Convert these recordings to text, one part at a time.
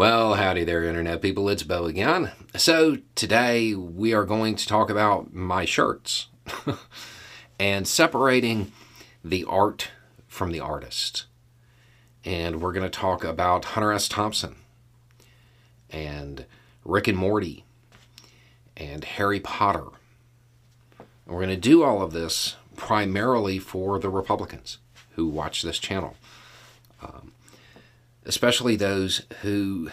Well, howdy there, Internet people. It's Beau again. So, today we are going to talk about my shirts and separating the art from the artist. And we're going to talk about Hunter S. Thompson and Rick and Morty and Harry Potter. And we're going to do all of this primarily for the Republicans who watch this channel. Um, especially those who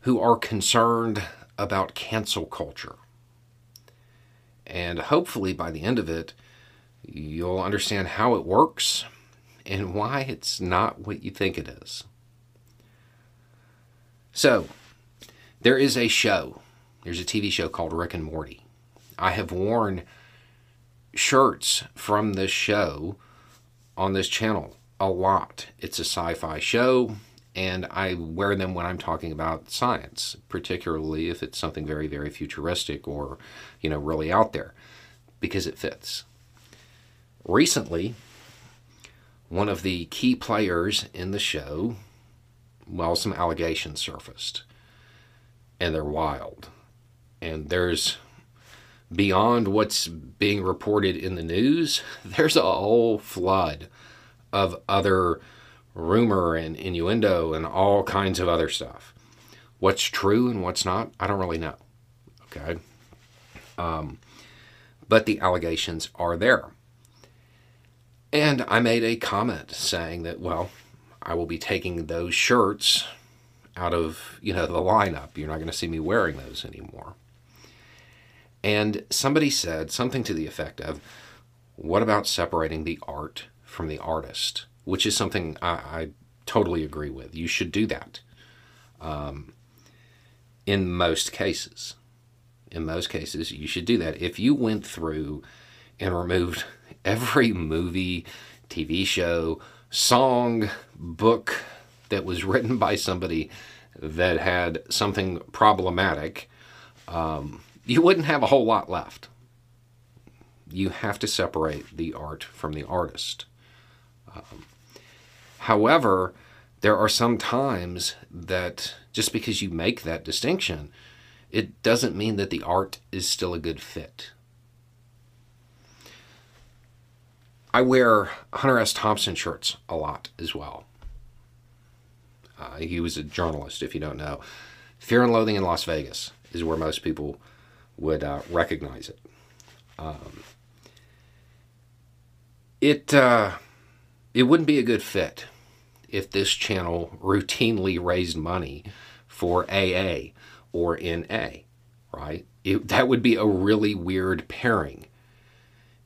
who are concerned about cancel culture. And hopefully by the end of it, you'll understand how it works and why it's not what you think it is. So, there is a show. There's a TV show called Rick and Morty. I have worn shirts from this show on this channel a lot. It's a sci fi show, and I wear them when I'm talking about science, particularly if it's something very, very futuristic or, you know, really out there, because it fits. Recently, one of the key players in the show, well, some allegations surfaced, and they're wild. And there's beyond what's being reported in the news, there's a whole flood of other rumor and innuendo and all kinds of other stuff. What's true and what's not, I don't really know. Okay. Um, but the allegations are there. And I made a comment saying that, well, I will be taking those shirts out of, you know, the lineup. You're not going to see me wearing those anymore. And somebody said something to the effect of, what about separating the art from the artist, which is something I, I totally agree with. You should do that um, in most cases. In most cases, you should do that. If you went through and removed every movie, TV show, song, book that was written by somebody that had something problematic, um, you wouldn't have a whole lot left. You have to separate the art from the artist. Um, however, there are some times that just because you make that distinction, it doesn't mean that the art is still a good fit. I wear Hunter S. Thompson shirts a lot as well. Uh, he was a journalist, if you don't know. Fear and Loathing in Las Vegas is where most people would uh, recognize it. Um, it uh, it wouldn't be a good fit if this channel routinely raised money for AA or NA, right? It, that would be a really weird pairing.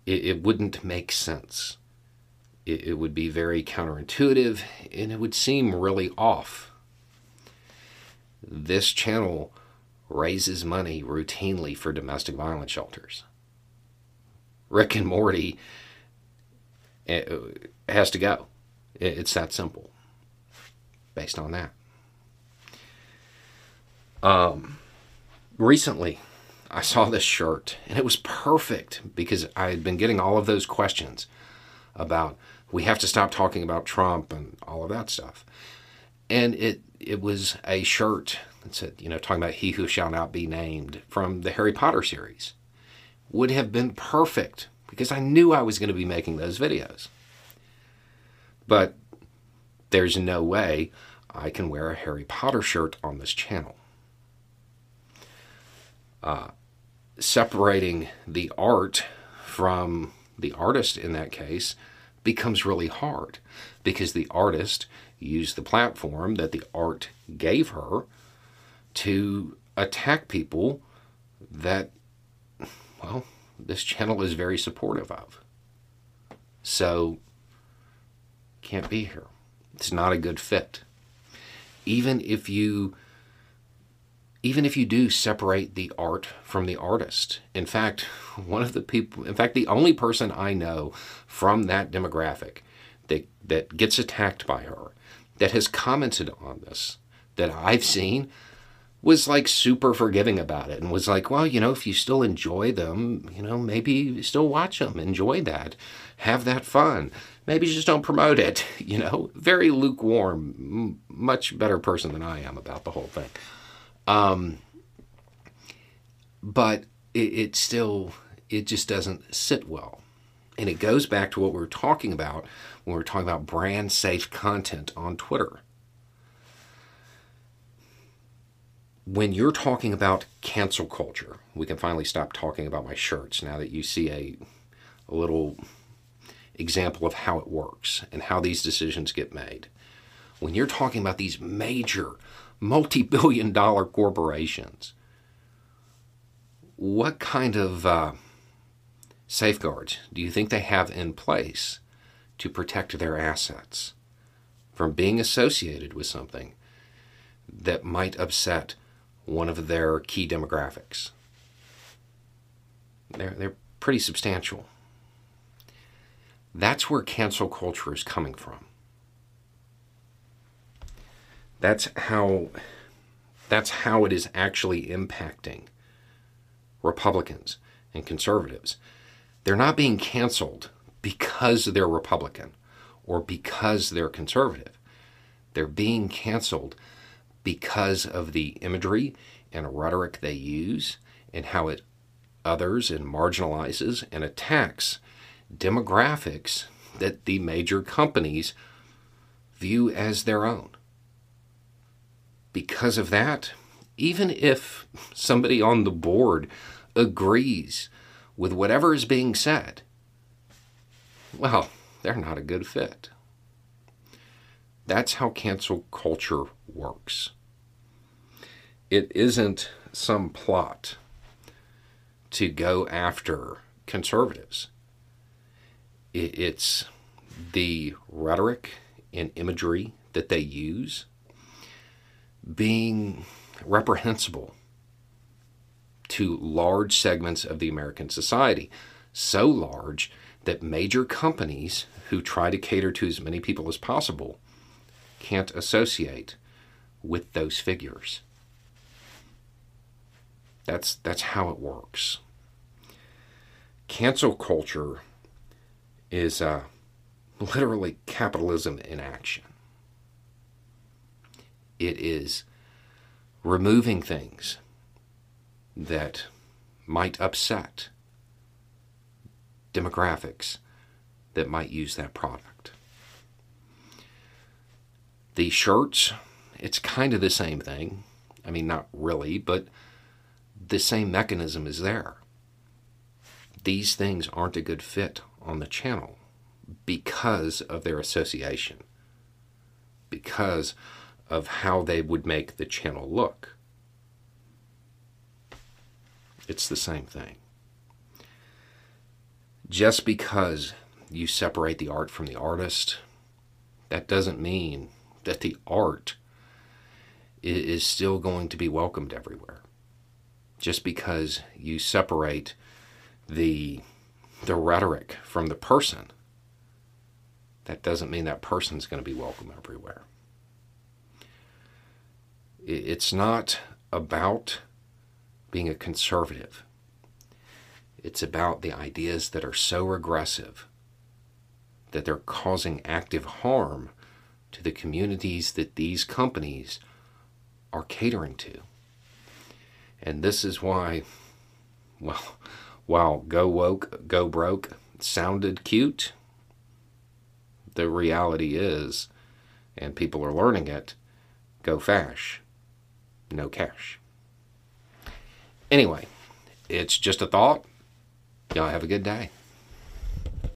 It, it wouldn't make sense. It, it would be very counterintuitive and it would seem really off. This channel raises money routinely for domestic violence shelters. Rick and Morty eh, has to go. It's that simple. Based on that. Um, recently, I saw this shirt and it was perfect because I had been getting all of those questions about we have to stop talking about Trump and all of that stuff. And it it was a shirt that said, you know, talking about he who shall not be named from the Harry Potter series. Would have been perfect because I knew I was going to be making those videos. But there's no way I can wear a Harry Potter shirt on this channel. Uh, separating the art from the artist in that case becomes really hard because the artist used the platform that the art gave her to attack people that, well, this channel is very supportive of. So can't be here. It's not a good fit. Even if you even if you do separate the art from the artist. In fact, one of the people, in fact, the only person I know from that demographic that, that gets attacked by her, that has commented on this, that I've seen, was like super forgiving about it and was like, well, you know, if you still enjoy them, you know, maybe still watch them, enjoy that, have that fun maybe just don't promote it. You know, very lukewarm, much better person than I am about the whole thing. Um, but it, it still, it just doesn't sit well. And it goes back to what we were talking about when we were talking about brand safe content on Twitter. When you're talking about cancel culture, we can finally stop talking about my shirts now that you see a, a little example of how it works and how these decisions get made. When you're talking about these major multi billion dollar corporations, what kind of uh, safeguards do you think they have in place to protect their assets from being associated with something that might upset one of their key demographics? They're, they're pretty substantial. That's where cancel culture is coming from. That's how that's how it is actually impacting Republicans and conservatives. They're not being canceled because they're Republican or because they're conservative. They're being canceled because of the imagery and rhetoric they use and how it others and marginalizes and attacks demographics that the major companies view as their own. Because of that, even if somebody on the board agrees with whatever is being said, well, they're not a good fit. That's how cancel culture works. It isn't some plot to go after conservatives. It's the rhetoric and imagery that they use being reprehensible to large segments of the American society. So large that major companies who try to cater to as many people as possible can't associate with those figures. That's, that's how it works. Cancel culture is uh, literally capitalism in action. It is removing things that might upset demographics that might use that product. The shirts, it's kind of the same thing. I mean, not really, but the same mechanism is there. These things aren't a good fit on the channel because of their association, because of how they would make the channel look. It's the same thing. Just because you separate the art from the artist, that doesn't mean that the art is still going to be welcomed everywhere. Just because you separate the the rhetoric from the person, that doesn't mean that person's going to be welcome everywhere. It's not about being a conservative. It's about the ideas that are so regressive that they're causing active harm to the communities that these companies are catering to. And this is why, well, while Go Woke, Go Broke sounded cute, the reality is, and people are learning it, go fash, no cash. Anyway, it's just a thought. Y'all have a good day.